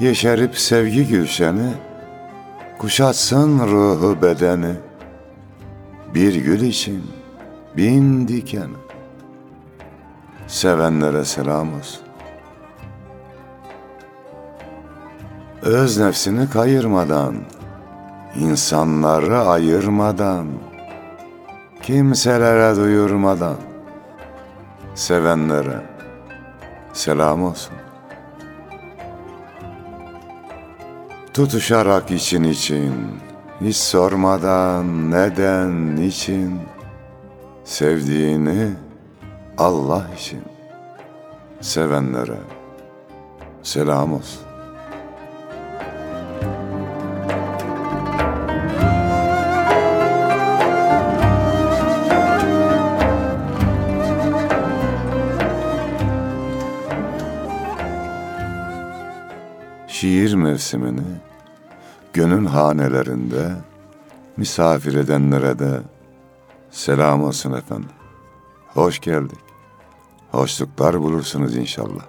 Yeşerip sevgi gülşeni, Kuşatsın ruhu bedeni, Bir gül için bin diken, Sevenlere selam olsun. Öz nefsini kayırmadan, insanları ayırmadan, kimselere duyurmadan, sevenlere selam olsun. Tutuşarak için için, hiç sormadan neden, niçin, sevdiğini Allah için, sevenlere selam olsun. Mevsimini gönül hanelerinde misafir edenlere de selam olsun efendim. Hoş geldik. Hoşluklar bulursunuz inşallah.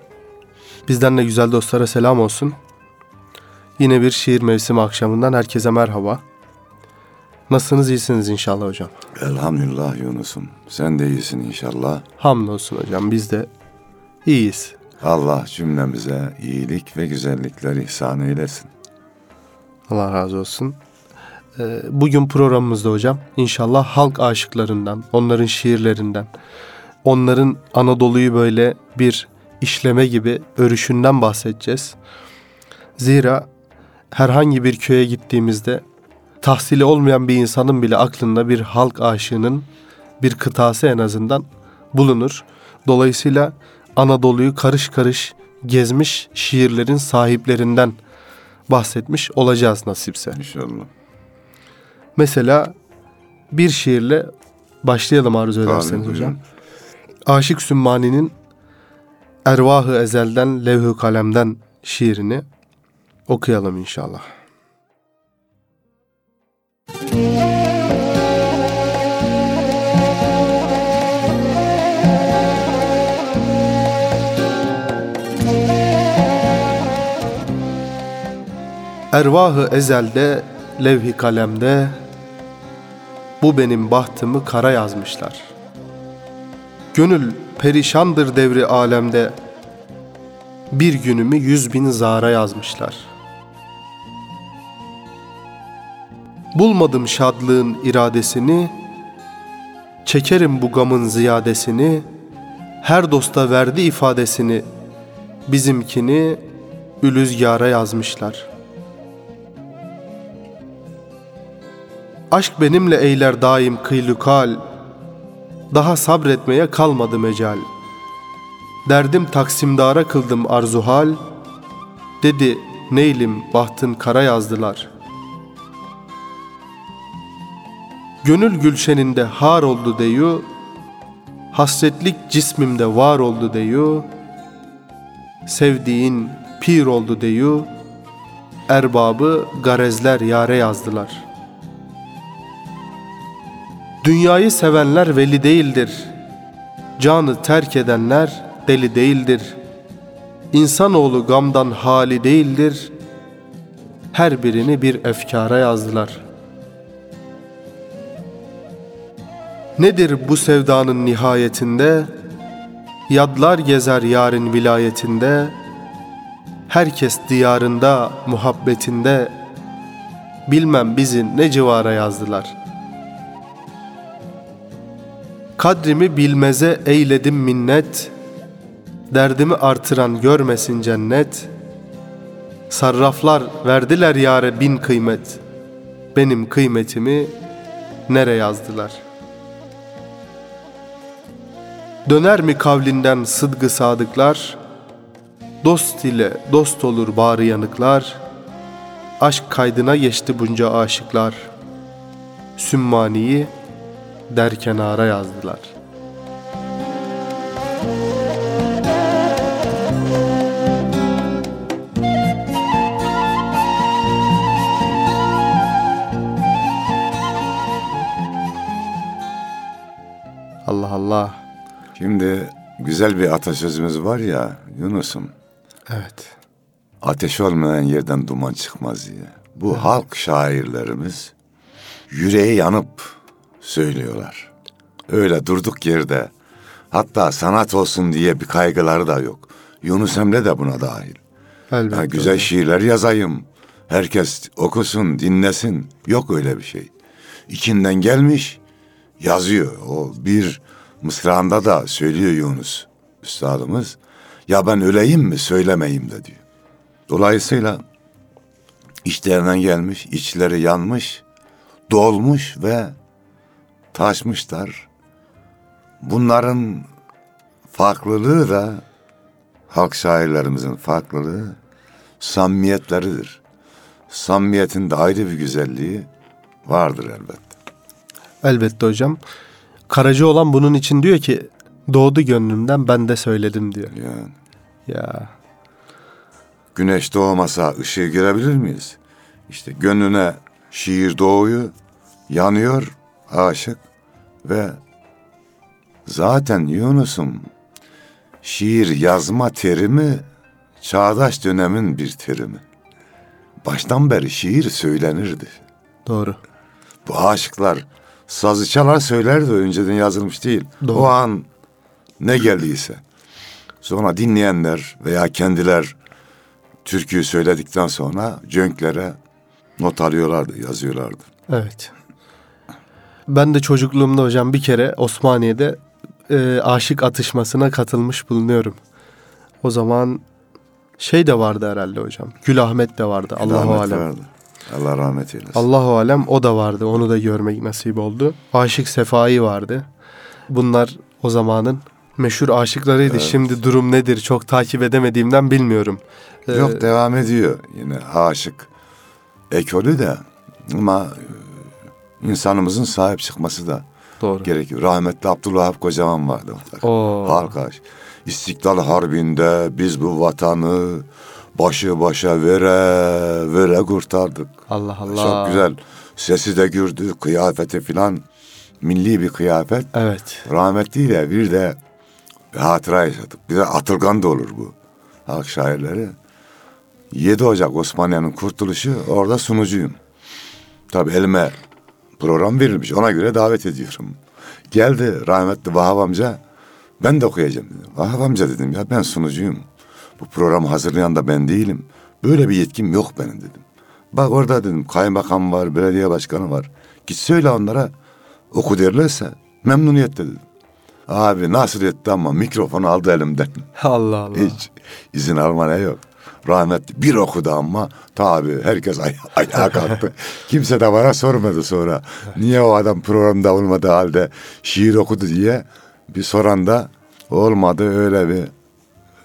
Bizden de güzel dostlara selam olsun. Yine bir şiir mevsimi akşamından herkese merhaba. Nasılsınız iyisiniz inşallah hocam. Elhamdülillah Yunus'um. Sen de iyisin inşallah. Hamdolsun hocam biz de iyiyiz. Allah cümlemize iyilik ve güzellikler ihsan eylesin. Allah razı olsun. Ee, bugün programımızda hocam inşallah halk aşıklarından, onların şiirlerinden, onların Anadolu'yu böyle bir işleme gibi örüşünden bahsedeceğiz. Zira herhangi bir köye gittiğimizde tahsili olmayan bir insanın bile aklında bir halk aşığının bir kıtası en azından bulunur. Dolayısıyla Anadolu'yu karış karış gezmiş şiirlerin sahiplerinden bahsetmiş olacağız nasipse. İnşallah. Mesela bir şiirle başlayalım arzu ederseniz Tabii, hocam. Aşık Sümmani'nin Ervahı Ezel'den Levh-i Kalem'den şiirini okuyalım inşallah. Ervahı ezelde, levh-i kalemde bu benim bahtımı kara yazmışlar. Gönül perişandır devri alemde bir günümü yüz bin zara yazmışlar. Bulmadım şadlığın iradesini, çekerim bu gamın ziyadesini, her dosta verdi ifadesini, bizimkini ülüzgara yazmışlar.'' Aşk benimle eyler daim kıylukal, Daha sabretmeye kalmadı mecal. Derdim taksimdara kıldım arzuhal, Dedi neylim bahtın kara yazdılar. Gönül gülşeninde har oldu deyu, Hasretlik cismimde var oldu deyu, Sevdiğin pir oldu deyu, Erbabı garezler yare yazdılar.'' Dünyayı sevenler veli değildir. Canı terk edenler deli değildir. İnsanoğlu gamdan hali değildir. Her birini bir efkara yazdılar. Nedir bu sevdanın nihayetinde? Yadlar gezer yarın vilayetinde. Herkes diyarında, muhabbetinde. Bilmem bizi ne civara yazdılar.'' Kadrimi bilmeze eyledim minnet, Derdimi artıran görmesin cennet. Sarraflar verdiler yare bin kıymet, Benim kıymetimi nere yazdılar? Döner mi kavlinden sıdgı sadıklar? Dost ile dost olur bağrı yanıklar, Aşk kaydına geçti bunca aşıklar, Sümmani'yi der kenara yazdılar. Allah Allah. Şimdi güzel bir atasözümüz var ya Yunus'um. Evet. Ateş olmayan yerden duman çıkmaz diye. Bu halk şairlerimiz yüreği yanıp söylüyorlar. Öyle durduk yerde hatta sanat olsun diye bir kaygıları da yok. Yunus Emre de buna dahil. Elbette. Ya güzel şiirler yazayım. Herkes okusun, dinlesin. Yok öyle bir şey. İçinden gelmiş, yazıyor. O bir mısrağında da söylüyor Yunus üstadımız. Ya ben öleyim mi söylemeyeyim de diyor. Dolayısıyla içlerinden gelmiş, içleri yanmış, dolmuş ve taşmışlar. Bunların farklılığı da halk şairlerimizin farklılığı samimiyetleridir. Samimiyetin de ayrı bir güzelliği vardır elbette. Elbette hocam. Karacı olan bunun için diyor ki doğdu gönlümden ben de söyledim diyor. Yani Ya güneş doğmasa ışığı görebilir miyiz? İşte gönlüne şiir doğuyor, yanıyor aşık ve zaten Yunus'um şiir yazma terimi çağdaş dönemin bir terimi. Baştan beri şiir söylenirdi. doğru. Bu aşıklar sazı çalar söylerdi önceden yazılmış değil. Doğru. O an ne geldiyse. Sonra dinleyenler veya kendiler türküyü söyledikten sonra cönklere not alıyorlardı, yazıyorlardı. Evet. Ben de çocukluğumda hocam bir kere Osmaniye'de e, aşık atışmasına katılmış bulunuyorum. O zaman şey de vardı herhalde hocam. Gül Ahmet de vardı. Allahu Rahmet alem. vardı. Allah rahmet eylesin. Allahu alem o da vardı. Onu da görmek nasip oldu. Aşık Sefai vardı. Bunlar o zamanın meşhur aşıklarıydı. Şimdi durum nedir çok takip edemediğimden bilmiyorum. Ee, Yok devam ediyor yine aşık ekolü de ama insanımızın sahip çıkması da doğru. gerekiyor. Rahmetli Abdülvahap Kocaman vardı. Oo. Aşık. İstiklal Harbi'nde biz bu vatanı başı başa vere vere kurtardık. Allah Allah. Çok güzel. Sesi de gürdü, kıyafeti filan milli bir kıyafet. Evet. Rahmetliyle bir de bir hatıra yaşadık. Bir de Atılgan da olur bu. Halk şairleri. 7 Ocak Osmaniye'nin kurtuluşu orada sunucuyum. Tabi elime program verilmiş. Ona göre davet ediyorum. Geldi rahmetli Vahap amca. Ben de okuyacağım dedim. Vahap amca dedim ya ben sunucuyum. Bu programı hazırlayan da ben değilim. Böyle bir yetkim yok benim dedim. Bak orada dedim kaymakam var, belediye başkanı var. Git söyle onlara oku derlerse memnuniyetle dedim. Abi nasıl etti ama mikrofonu aldı elimden. Allah Allah. Hiç izin almana yok. Rahmetli bir okudu ama tabi herkes ay ayağa kalktı. Kimse de bana sormadı sonra. Niye o adam programda olmadığı halde şiir okudu diye bir soran da olmadı öyle bir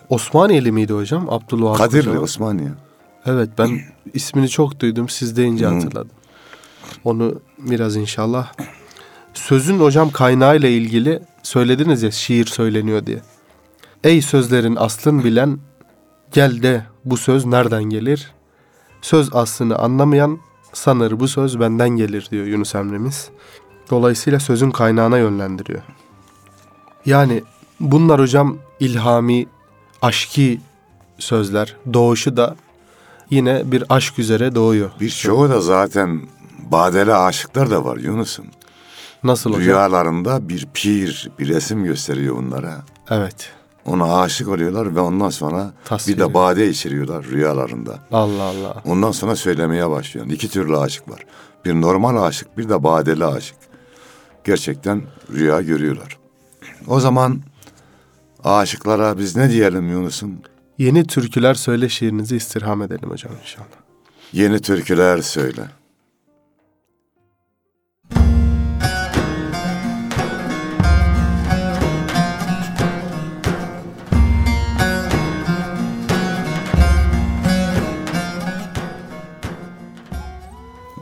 Osmaniyeli miydi hocam? Abdülvahap Kadirli Kocaman. Osmaniye. Evet ben ismini çok duydum. Siz deyince hatırladım. Onu biraz inşallah. Sözün hocam kaynağıyla ilgili söylediniz ya şiir söyleniyor diye. Ey sözlerin aslın bilen gel de bu söz nereden gelir? Söz aslını anlamayan sanır bu söz benden gelir diyor Yunus Emre'miz. Dolayısıyla sözün kaynağına yönlendiriyor. Yani bunlar hocam ilhami, aşki sözler. Doğuşu da yine bir aşk üzere doğuyor. Birçoğu da zaten badeli aşıklar da var Yunus'um. Nasıl hocam? Rüyalarında bir pir, bir resim gösteriyor bunlara. Evet. Ona aşık oluyorlar ve ondan sonra Tasvir bir de bade içiriyorlar rüyalarında. Allah Allah. Ondan sonra söylemeye başlıyor. İki türlü aşık var. Bir normal aşık, bir de badeli aşık. Gerçekten rüya görüyorlar. O zaman aşıklara biz ne diyelim Yunus'um? Yeni türküler söyle şiirinizi istirham edelim hocam inşallah. Yeni türküler söyle.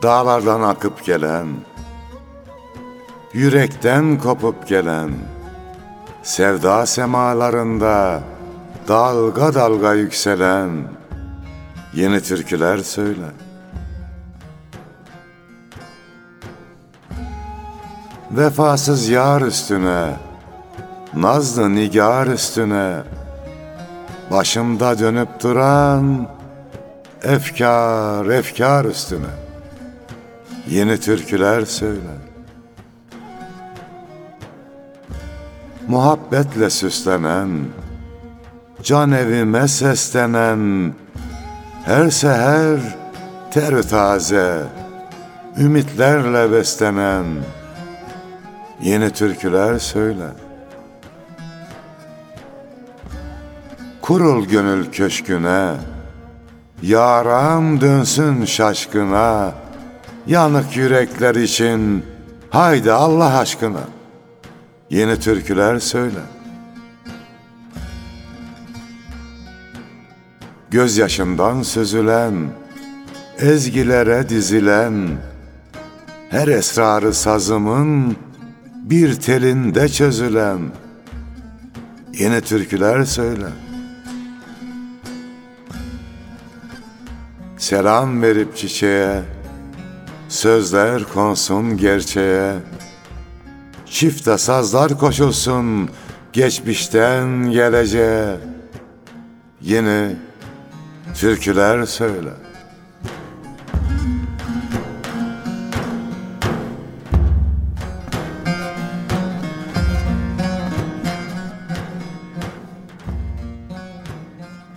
Dağlardan akıp gelen, yürekten kopup gelen, sevda semalarında dalga dalga yükselen yeni türküler söyle. Vefasız yar üstüne, nazlı nigar üstüne, başımda dönüp duran efkar efkar üstüne yeni türküler söyle. Muhabbetle süslenen, can evime seslenen, her seher ter taze, ümitlerle beslenen yeni türküler söyle. Kurul gönül köşküne, yaram dönsün şaşkına, yanık yürekler için haydi Allah aşkına yeni türküler söyle. Gözyaşından süzülen, ezgilere dizilen, her esrarı sazımın bir telinde çözülen yeni türküler söyle. Selam verip çiçeğe, sözler konsun gerçeğe, çifte sazlar koşulsun geçmişten geleceğe, yeni türküler söyle.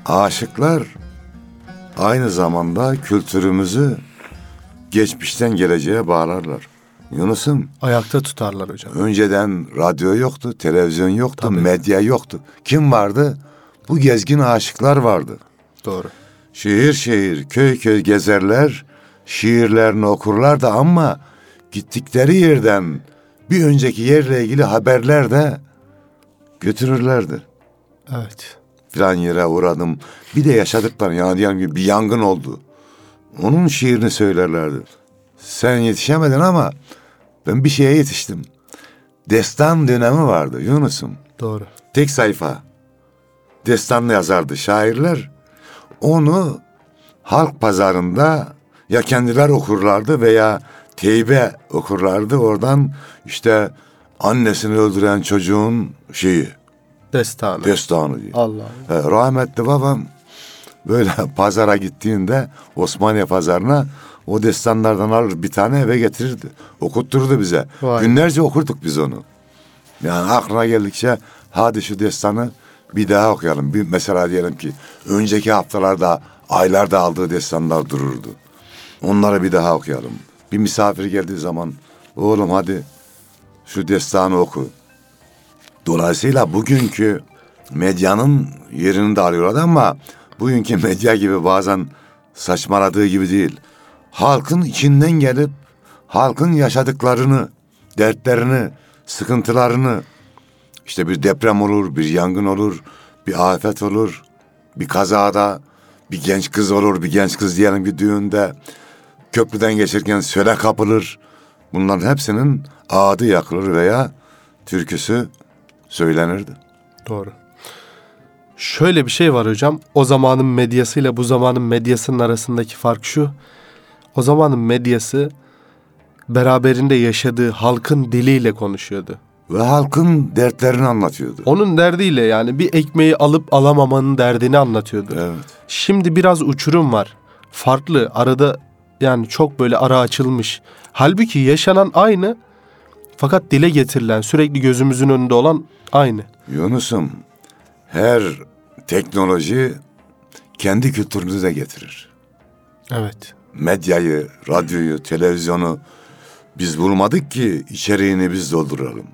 Aşıklar aynı zamanda kültürümüzü geçmişten geleceğe bağlarlar. Yunus'um Ayakta tutarlar hocam. önceden radyo yoktu, televizyon yoktu, Tabii. medya yoktu. Kim vardı? Bu gezgin aşıklar vardı. Doğru. Şehir şehir, köy köy gezerler, şiirlerini okurlar da ama gittikleri yerden bir önceki yerle ilgili haberler de götürürlerdi. Evet. Filan yere uğradım. Bir de yaşadıkları yani diyelim ki bir yangın oldu. Onun şiirini söylerlerdi. Sen yetişemedin ama ben bir şeye yetiştim. Destan dönemi vardı Yunus'um. Doğru. Tek sayfa. Destanlı yazardı şairler. Onu halk pazarında ya kendiler okurlardı veya teybe okurlardı. Oradan işte annesini öldüren çocuğun şeyi, Destanı. destanı diye. Allah. E, rahmetli babam böyle pazara gittiğinde Osmaniye pazarına o destanlardan alır bir tane eve getirirdi. Okutturdu bize. Vay. Günlerce okurduk biz onu. Yani aklına geldikçe hadi şu destanı bir daha okuyalım. Bir, mesela diyelim ki önceki haftalarda aylarda aldığı destanlar dururdu. Onları bir daha okuyalım. Bir misafir geldiği zaman oğlum hadi şu destanı oku. Dolayısıyla bugünkü medyanın yerini de alıyorlar ama bugünkü medya gibi bazen saçmaladığı gibi değil. Halkın içinden gelip halkın yaşadıklarını, dertlerini, sıkıntılarını işte bir deprem olur, bir yangın olur, bir afet olur, bir kazada bir genç kız olur, bir genç kız diyelim bir düğünde köprüden geçerken söle kapılır. Bunların hepsinin adı yakılır veya türküsü söylenirdi. Doğru. Şöyle bir şey var hocam. O zamanın medyasıyla bu zamanın medyasının arasındaki fark şu. O zamanın medyası beraberinde yaşadığı halkın diliyle konuşuyordu. Ve halkın dertlerini anlatıyordu. Onun derdiyle yani bir ekmeği alıp alamamanın derdini anlatıyordu. Evet. Şimdi biraz uçurum var. Farklı arada yani çok böyle ara açılmış. Halbuki yaşanan aynı fakat dile getirilen sürekli gözümüzün önünde olan aynı. Yunus'um her teknoloji kendi kültürünü de getirir. Evet. Medyayı, radyoyu, televizyonu biz bulmadık ki içeriğini biz dolduralım.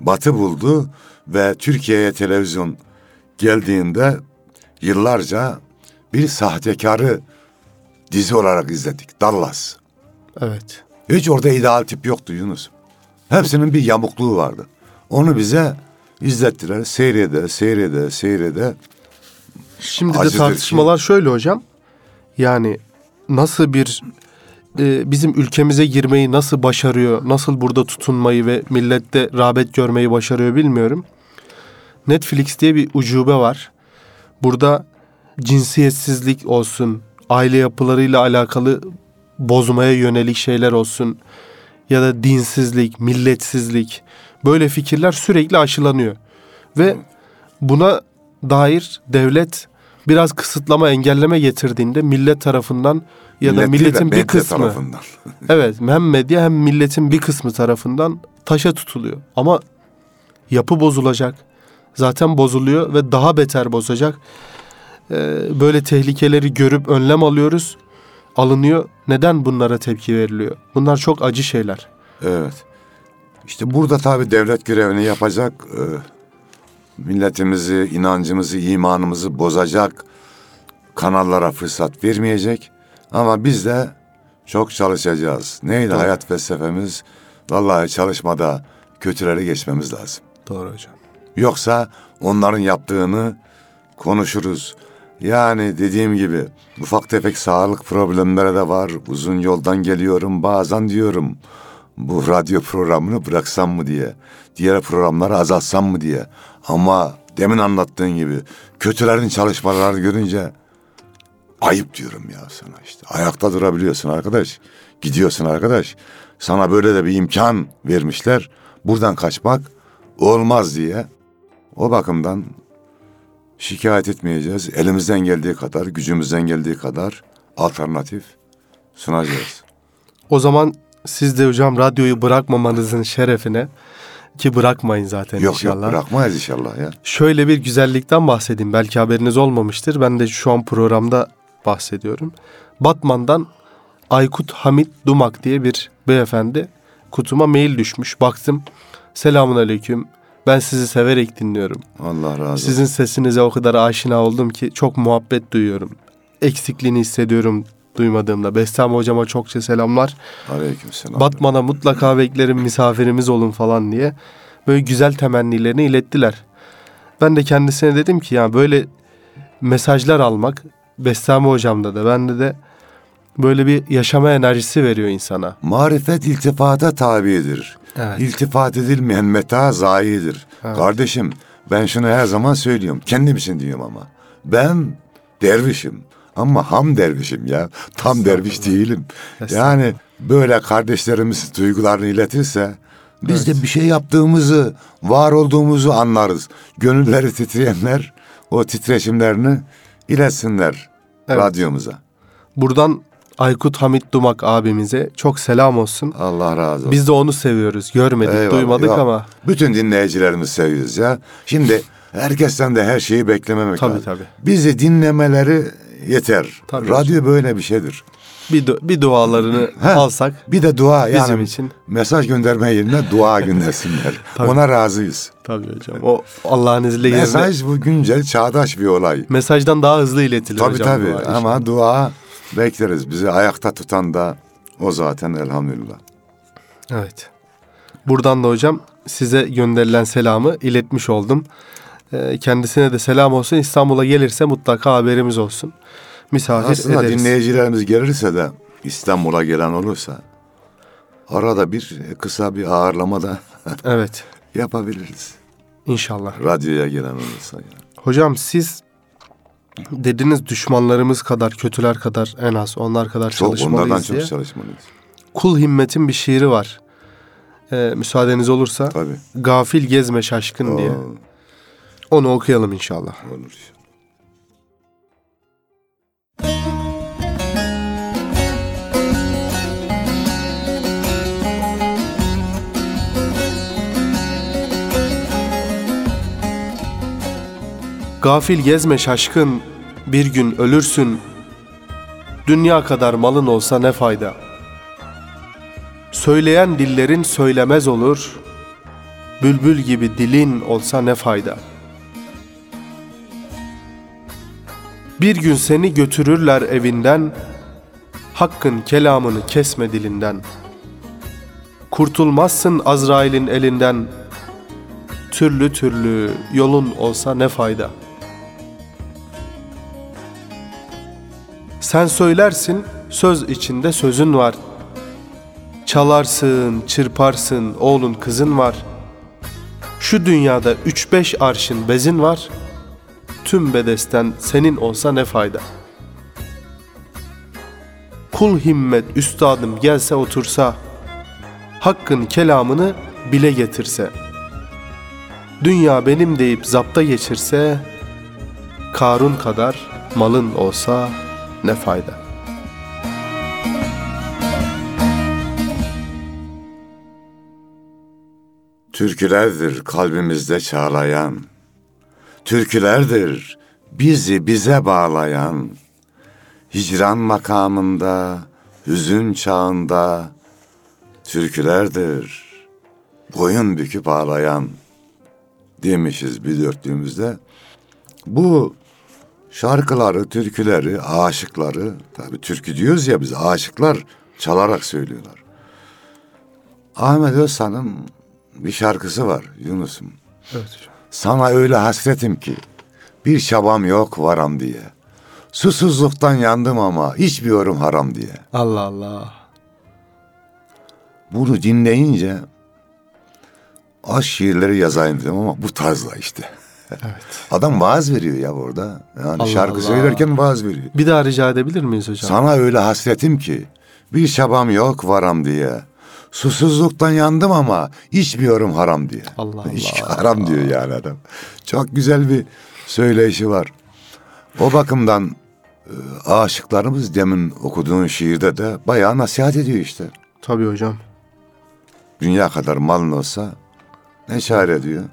Batı buldu ve Türkiye'ye televizyon geldiğinde yıllarca bir sahtekarı dizi olarak izledik. Dallas. Evet. Hiç orada ideal tip yoktu Yunus. Hepsinin bir yamukluğu vardı. Onu bize izlettiler. Seyrede, seyrede, seyrede. Şimdi de Acıdır tartışmalar şöyle hocam. Yani nasıl bir e, bizim ülkemize girmeyi nasıl başarıyor, nasıl burada tutunmayı ve millette rağbet görmeyi başarıyor bilmiyorum. Netflix diye bir ucube var. Burada cinsiyetsizlik olsun, aile yapılarıyla alakalı bozmaya yönelik şeyler olsun ya da dinsizlik, milletsizlik böyle fikirler sürekli aşılanıyor. Ve buna dair devlet biraz kısıtlama, engelleme getirdiğinde millet tarafından ya da milletin bir kısmı tarafından. Evet hem medya hem milletin bir kısmı tarafından taşa tutuluyor. Ama yapı bozulacak. Zaten bozuluyor ve daha beter bozacak. Ee, böyle tehlikeleri görüp önlem alıyoruz. Alınıyor. Neden bunlara tepki veriliyor? Bunlar çok acı şeyler. Evet. İşte burada tabii devlet görevini yapacak, e, milletimizi, inancımızı, imanımızı bozacak kanallara fırsat vermeyecek. Ama biz de çok çalışacağız. Neydi Doğru. hayat felsefemiz? Vallahi çalışmada kötüleri geçmemiz lazım. Doğru hocam. Yoksa onların yaptığını konuşuruz. Yani dediğim gibi ufak tefek sağlık problemleri de var. Uzun yoldan geliyorum bazen diyorum bu radyo programını bıraksam mı diye. Diğer programları azaltsam mı diye. Ama demin anlattığın gibi kötülerin çalışmalarını görünce ayıp diyorum ya sana işte. Ayakta durabiliyorsun arkadaş. Gidiyorsun arkadaş. Sana böyle de bir imkan vermişler. Buradan kaçmak olmaz diye. O bakımdan şikayet etmeyeceğiz. Elimizden geldiği kadar, gücümüzden geldiği kadar alternatif sunacağız. O zaman siz de hocam radyoyu bırakmamanızın şerefine ki bırakmayın zaten yok inşallah. yok bırakmayız inşallah ya. Şöyle bir güzellikten bahsedeyim. Belki haberiniz olmamıştır. Ben de şu an programda bahsediyorum. Batman'dan Aykut Hamit Dumak diye bir beyefendi kutuma mail düşmüş. Baktım. Selamun aleyküm. Ben sizi severek dinliyorum. Allah razı olsun. Sizin sesinize o kadar aşina oldum ki çok muhabbet duyuyorum. Eksikliğini hissediyorum duymadığımda. Bestami hocama çokça selamlar. Aleykümselam. Batman'a mutlaka beklerim misafirimiz olun falan diye. Böyle güzel temennilerini ilettiler. Ben de kendisine dedim ki ya böyle mesajlar almak Bestami hocamda da bende de böyle bir yaşama enerjisi veriyor insana. Marifet iltifata tabidir. Evet. İltifat edilmeyen meta zayidir. Evet. Kardeşim ben şunu her zaman söylüyorum. Kendim için diyorum ama. Ben dervişim. Ama ham dervişim ya. Tam derviş değilim. Yani böyle kardeşlerimiz duygularını iletirse biz de bir şey yaptığımızı, var olduğumuzu anlarız. Gönülleri titreyenler o titreşimlerini iletsinler Evet. radyomuza. Buradan Aykut Hamit Dumak abimize çok selam olsun. Allah razı olsun. Biz de onu seviyoruz. Görmedik, Eyvallah. duymadık Yok, ama Bütün dinleyicilerimizi seviyoruz ya. Şimdi herkesten de her şeyi beklememek Tabii, lazım. tabii. Bizi dinlemeleri yeter. Tabii Radyo böyle bir şeydir. bir, du- bir dualarını Heh. alsak Bir de dua yani bizim için. mesaj gönderme yerine dua göndersinler. Tabii. Ona razıyız. Tabii hocam. O Allah'ın izniyle yerine Mesaj bu güncel çağdaş bir olay. mesajdan daha hızlı iletilir Tabii hocam. tabii işi. ama dua bekleriz. Bizi ayakta tutan da o zaten elhamdülillah. Evet. Buradan da hocam size gönderilen selamı iletmiş oldum. Ee, kendisine de selam olsun. İstanbul'a gelirse mutlaka haberimiz olsun. Misafir Aslında ederiz. dinleyicilerimiz gelirse de İstanbul'a gelen olursa arada bir kısa bir ağırlama da Evet. yapabiliriz. İnşallah. Radyoya gelen olursa. yani. Hocam siz dediniz düşmanlarımız kadar, kötüler kadar en az onlar kadar Çok çalışmalıyız onlardan diye. çok çalışmalıyız. Kul Himmet'in bir şiiri var. Ee, müsaadeniz olursa Tabii. Gafil gezme şaşkın diye. Onu okuyalım inşallah. olur. Gafil gezme şaşkın, bir gün ölürsün. Dünya kadar malın olsa ne fayda? Söyleyen dillerin söylemez olur. Bülbül gibi dilin olsa ne fayda? Bir gün seni götürürler evinden, Hakkın kelamını kesme dilinden. Kurtulmazsın Azrail'in elinden, Türlü türlü yolun olsa ne fayda? Sen söylersin, söz içinde sözün var. Çalarsın, çırparsın, oğlun kızın var. Şu dünyada üç beş arşın bezin var. Tüm bedesten senin olsa ne fayda? Kul himmet üstadım gelse otursa, Hakkın kelamını bile getirse, Dünya benim deyip zapta geçirse, Karun kadar malın olsa ne fayda? Türkülerdir kalbimizde çağlayan, Türkülerdir bizi bize bağlayan, Hicran makamında, hüzün çağında, Türkülerdir boyun büküp ağlayan demişiz bir dörtlüğümüzde. Bu şarkıları, türküleri, aşıkları, tabii türkü diyoruz ya biz aşıklar çalarak söylüyorlar. Ahmet Özsan'ın bir şarkısı var Yunus'um. Evet hocam. Sana öyle hasretim ki bir çabam yok varam diye. Susuzluktan yandım ama içmiyorum haram diye. Allah Allah. Bunu dinleyince aşk şiirleri yazayım dedim ama bu tarzla işte. Evet. Adam vaaz veriyor ya orada. Yani Allah şarkı Allah. söylerken vaaz veriyor. Bir daha rica edebilir miyiz hocam? Sana öyle hasretim ki bir çabam yok varam diye. Susuzluktan yandım ama içmiyorum haram diye. Allah Allah. İçki haram diyor yani adam. Çok güzel bir söyleyişi var. O bakımdan e, aşıklarımız demin okuduğun şiirde de bayağı nasihat ediyor işte. Tabii hocam. Dünya kadar malın olsa ne çare diyor.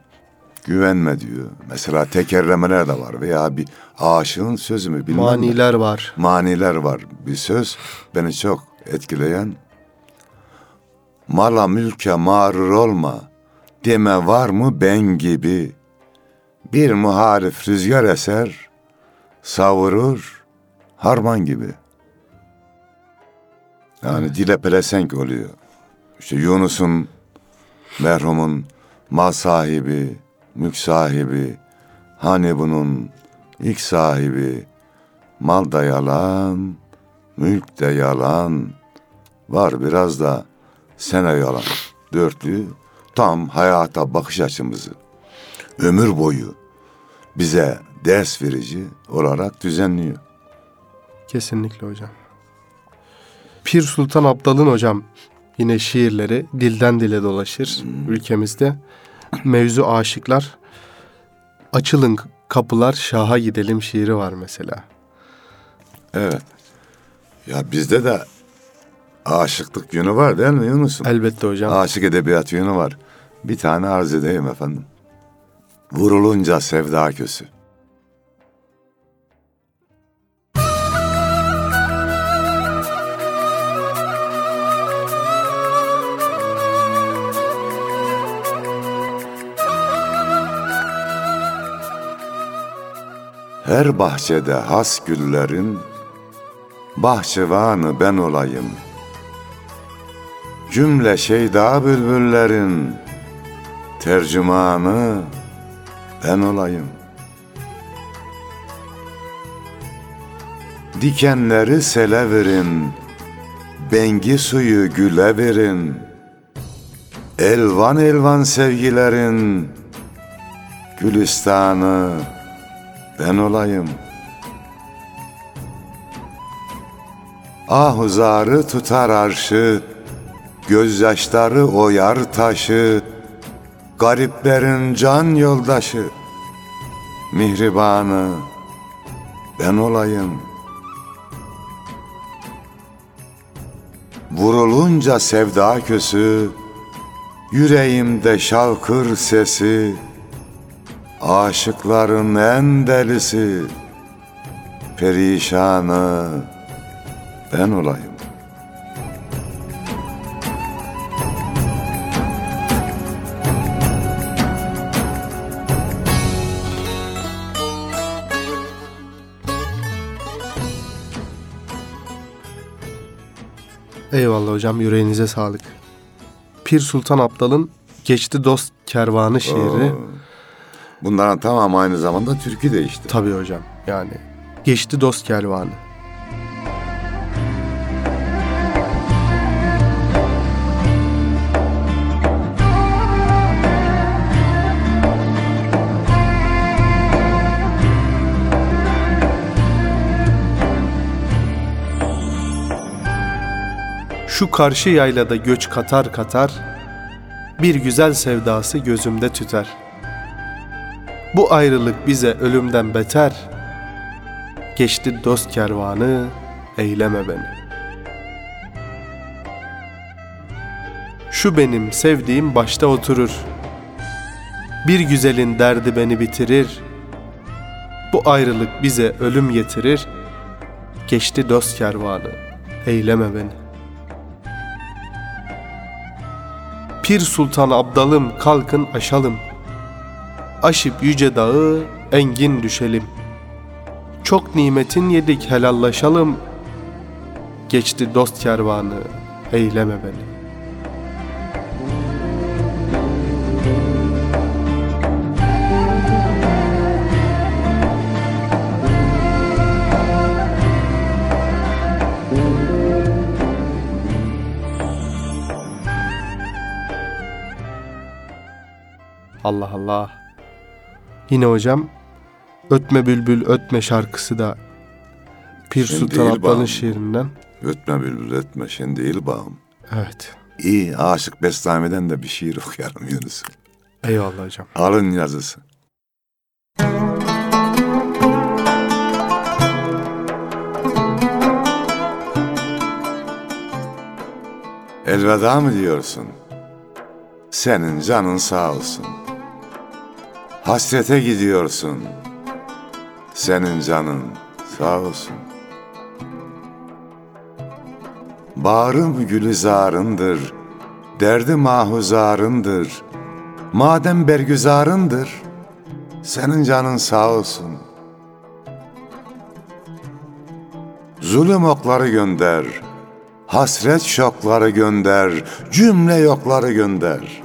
Güvenme diyor. Mesela tekerlemeler de var veya bir aşığın sözü mü bilmem. ne. Maniler var. Maniler var. Bir söz beni çok etkileyen. Mala mülke mağrur olma. Deme var mı ben gibi. Bir muharif rüzgar eser. Savurur harman gibi. Yani dile pelesenk oluyor. İşte Yunus'un merhumun mal sahibi, mülk sahibi, hani bunun ilk sahibi, mal da yalan, mülk de yalan, var biraz da sene yalan. Dörtlü tam hayata bakış açımızı ömür boyu bize ders verici olarak düzenliyor. Kesinlikle hocam. Pir Sultan Abdal'ın hocam yine şiirleri dilden dile dolaşır ülkemizde. Mevzu aşıklar. Açılın kapılar şaha gidelim şiiri var mesela. Evet. Ya bizde de aşıklık yönü var değil mi Yunus'um? Elbette hocam. Aşık edebiyat yönü var. Bir tane arz edeyim efendim. Vurulunca sevda kösü. Her bahçede has güllerin bahçıvanı ben olayım. Cümle şeyda bülbüllerin tercümanı ben olayım. Dikenleri sele verin, bengi suyu güle verin. Elvan elvan sevgilerin gülistanı ben olayım. Ahuzarı tutar arşı, gözyaşları oyar taşı, gariplerin can yoldaşı, mihribanı ben olayım. Vurulunca sevda kösü, yüreğimde şavkır sesi, aşıkların en delisi, perişanı ben olayım. Eyvallah hocam yüreğinize sağlık. Pir Sultan Abdal'ın Geçti Dost Kervanı şiiri. Bunların tamamı aynı zamanda türkü de işte. Tabii hocam yani. Geçti Dost Kervanı. Şu karşı yaylada göç katar katar, bir güzel sevdası gözümde tüter. Bu ayrılık bize ölümden beter, geçti dost kervanı, eyleme beni. Şu benim sevdiğim başta oturur. Bir güzelin derdi beni bitirir. Bu ayrılık bize ölüm getirir. Geçti dost kervanı, eyleme beni. Pir Sultan Abdalım kalkın aşalım. Aşıp yüce dağı engin düşelim. Çok nimetin yedik helallaşalım. Geçti dost kervanı, eyleme beni. Allah Allah. Yine hocam Ötme Bülbül Ötme şarkısı da Pir Şimdi Sultan Abdal'ın şiirinden. Ötme bülbül ötme şimdi değil bağım. Evet. İyi Aşık Bestami'den de bir şiir okuyalım Yunus. Eyvallah hocam. Alın yazısı. Elveda mı diyorsun? Senin canın sağ olsun. Hasrete gidiyorsun. Senin canın sağ olsun. Bağrım gülizarındır, derdi mahuzarındır. Madem bergüzarındır, senin canın sağ olsun. Zulüm okları gönder, hasret şokları gönder, cümle yokları gönder.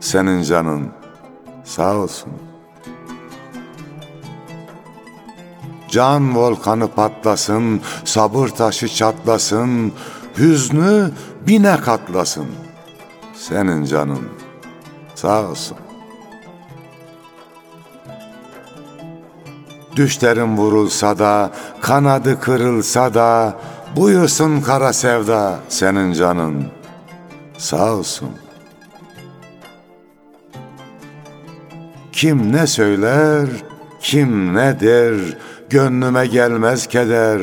Senin canın sağ olsun. Can volkanı patlasın, sabır taşı çatlasın, hüznü bine katlasın. Senin canın sağ olsun. Düşlerin vurulsa da, kanadı kırılsa da, buyursun kara sevda senin canın sağ olsun. Kim ne söyler, kim ne der, gönlüme gelmez keder.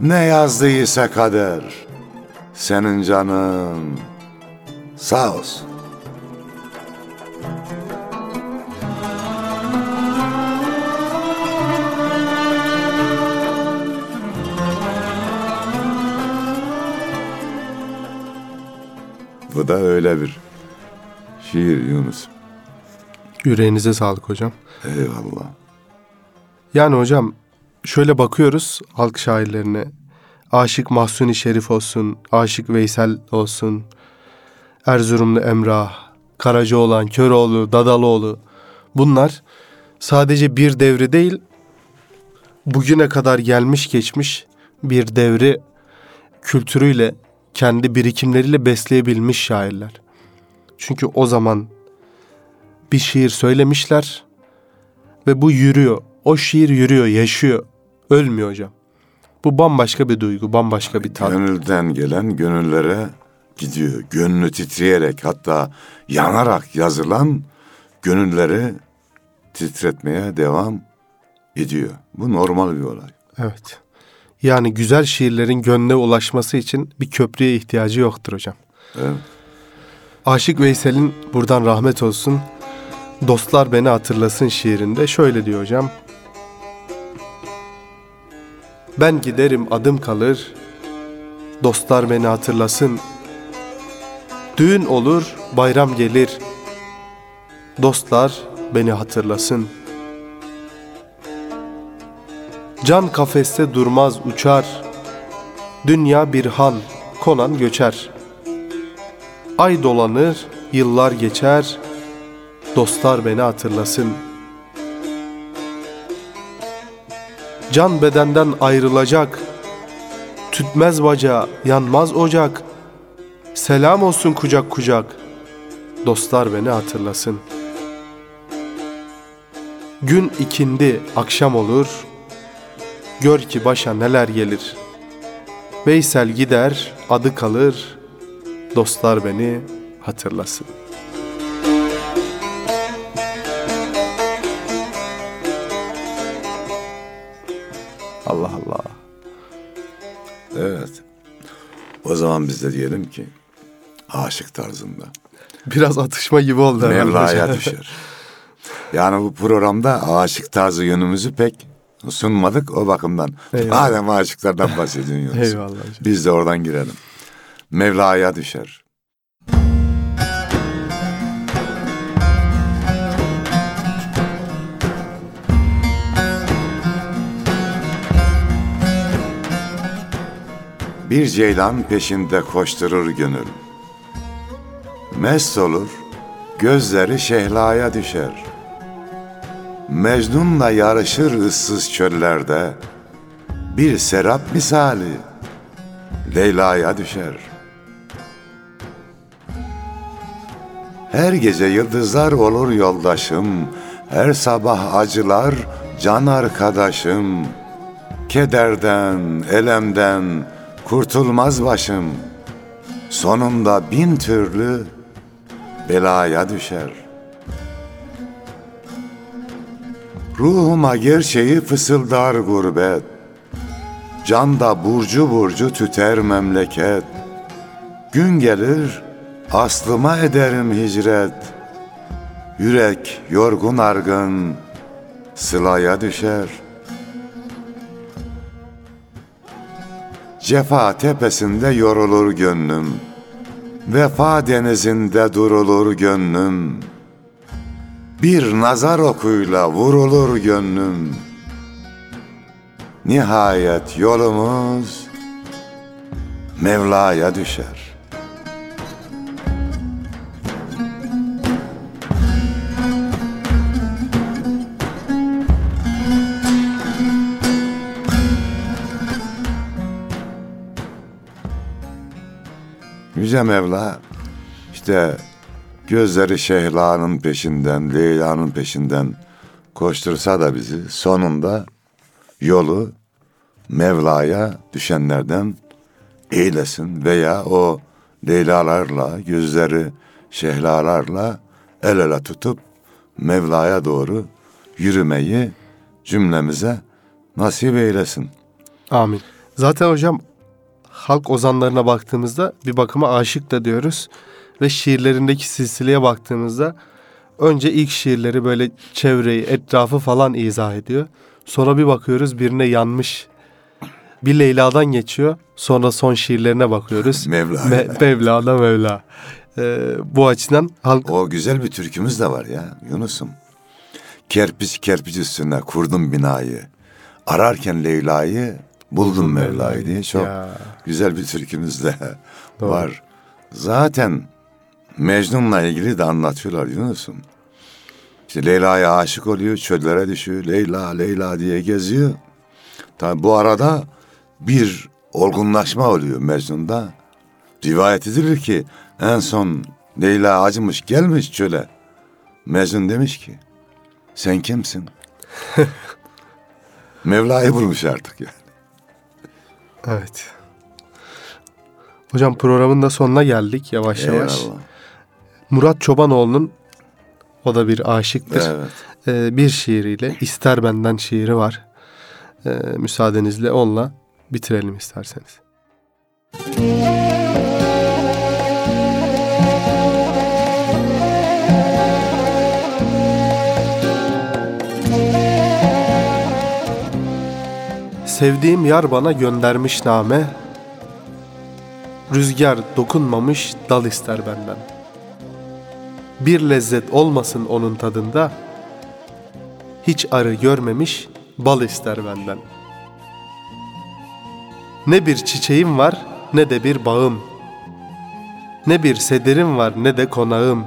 Ne yazdıysa kader, senin canın sağ olsun. Bu da öyle bir şiir Yunus. Yüreğinize sağlık hocam. Eyvallah. Yani hocam şöyle bakıyoruz halk şairlerine. Aşık Mahsuni Şerif olsun, Aşık Veysel olsun, Erzurumlu Emrah, Karacaoğlan, Köroğlu, Dadaloğlu. Bunlar sadece bir devri değil, bugüne kadar gelmiş geçmiş bir devri kültürüyle, kendi birikimleriyle besleyebilmiş şairler. Çünkü o zaman bir şiir söylemişler ve bu yürüyor. O şiir yürüyor, yaşıyor. Ölmüyor hocam. Bu bambaşka bir duygu, bambaşka bir tat. Gönülden gelen gönüllere gidiyor. Gönlü titreyerek hatta yanarak yazılan gönülleri titretmeye devam ediyor. Bu normal bir olay. Evet. Yani güzel şiirlerin gönle ulaşması için bir köprüye ihtiyacı yoktur hocam. Evet. Aşık Veysel'in buradan rahmet olsun. Dostlar beni hatırlasın şiirinde şöyle diyor hocam. Ben giderim adım kalır. Dostlar beni hatırlasın. Düğün olur, bayram gelir. Dostlar beni hatırlasın. Can kafeste durmaz uçar. Dünya bir hal, konan göçer. Ay dolanır, yıllar geçer. Dostlar beni hatırlasın. Can bedenden ayrılacak. Tütmez baca, yanmaz ocak. Selam olsun kucak kucak. Dostlar beni hatırlasın. Gün ikindi, akşam olur. Gör ki başa neler gelir. Veysel gider, adı kalır, dostlar beni hatırlasın. O zaman biz de diyelim ki aşık tarzında. Biraz atışma gibi oldu Mevla'ya düşer. Yani bu programda aşık tarzı yönümüzü pek sunmadık o bakımdan. Eyvallah. Madem aşıklardan bahsediyorsun. Eyvallah hocam. Biz de oradan girelim. Mevla'ya düşer. Bir ceylan peşinde koşturur gönül. Mest olur, gözleri şehlaya düşer. Mecnun'la yarışır ıssız çöllerde. Bir serap misali Leyla'ya düşer. Her gece yıldızlar olur yoldaşım, her sabah acılar can arkadaşım. Kederden, elemden kurtulmaz başım. Sonunda bin türlü belaya düşer. Ruhuma gerçeği fısıldar gurbet. Canda burcu burcu tüter memleket. Gün gelir aslıma ederim hicret. Yürek yorgun argın sılaya düşer. Cefa tepesinde yorulur gönlüm. Vefa denizinde durulur gönlüm. Bir nazar okuyla vurulur gönlüm. Nihayet yolumuz Mevla'ya düşer. Yüce Mevla işte gözleri Şehla'nın peşinden, Leyla'nın peşinden koştursa da bizi sonunda yolu Mevla'ya düşenlerden eylesin veya o Leyla'larla, gözleri Şehla'larla el ele tutup Mevla'ya doğru yürümeyi cümlemize nasip eylesin. Amin. Zaten hocam halk ozanlarına baktığımızda bir bakıma aşık da diyoruz. Ve şiirlerindeki silsileye baktığımızda önce ilk şiirleri böyle çevreyi, etrafı falan izah ediyor. Sonra bir bakıyoruz birine yanmış. Bir Leyla'dan geçiyor. Sonra son şiirlerine bakıyoruz. Mevla'ya. Me- Mevla'da Mevla. Ee, bu açıdan halk O güzel bir türkümüz de var ya Yunus'um. Kerpiç kerpiç üstüne kurdum binayı. Ararken Leyla'yı buldum Mevla'yı diye çok Ya. Güzel bir türkümüz de Doğru. var. Zaten Mecnun'la ilgili de anlatıyorlar Yunus'um. İşte Leyla'ya aşık oluyor, çöllere düşüyor. Leyla, Leyla diye geziyor. Tabi bu arada bir olgunlaşma oluyor Mecnun'da. Rivayet edilir ki en son Leyla acımış gelmiş çöle. Mecnun demiş ki sen kimsin? Mevla'yı bulmuş artık yani. Evet. Hocam programın da sonuna geldik yavaş yavaş. Eyvallah. Murat Çobanoğlu'nun o da bir aşıktır. Evet. Ee, bir şiiriyle İster Benden şiiri var. Ee, müsaadenizle onunla bitirelim isterseniz. Sevdiğim yar bana göndermiş name Rüzgar dokunmamış dal ister benden. Bir lezzet olmasın onun tadında Hiç arı görmemiş bal ister benden. Ne bir çiçeğim var ne de bir bağım. Ne bir sederim var ne de konağım.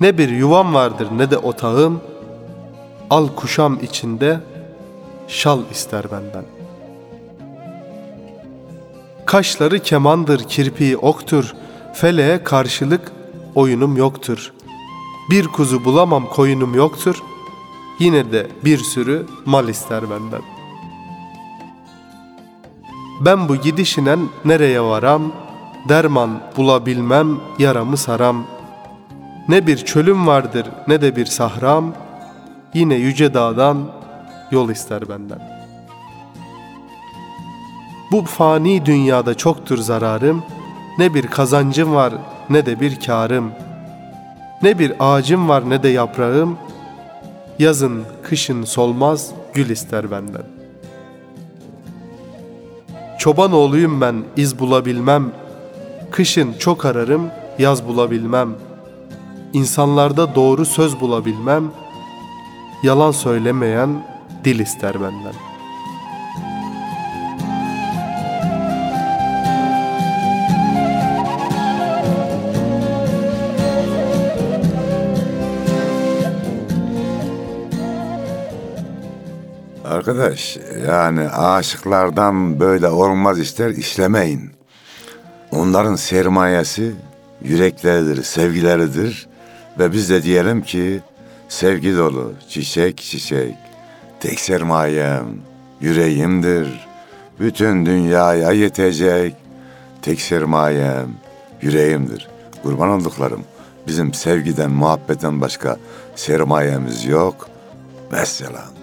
Ne bir yuvam vardır ne de otağım. Al kuşam içinde şal ister benden. Kaşları kemandır, kirpiği oktur, feleğe karşılık oyunum yoktur. Bir kuzu bulamam koyunum yoktur, yine de bir sürü mal ister benden. Ben bu gidişinen nereye varam? Derman bulabilmem, yaramı saram. Ne bir çölüm vardır ne de bir sahram. Yine yüce dağdan yol ister benden. Bu fani dünyada çoktur zararım. Ne bir kazancım var ne de bir karım. Ne bir ağacım var ne de yaprağım. Yazın kışın solmaz gül ister benden. Çoban oğluyum ben iz bulabilmem. Kışın çok ararım yaz bulabilmem. İnsanlarda doğru söz bulabilmem. Yalan söylemeyen dil ister benden. Arkadaş yani aşıklardan böyle olmaz işler işlemeyin. Onların sermayesi yürekleridir, sevgileridir. Ve biz de diyelim ki sevgi dolu, çiçek çiçek. Tek sermayem yüreğimdir. Bütün dünyaya yetecek. Tek sermayem yüreğimdir. Kurban olduklarım. Bizim sevgiden, muhabbetten başka sermayemiz yok. Vesselam.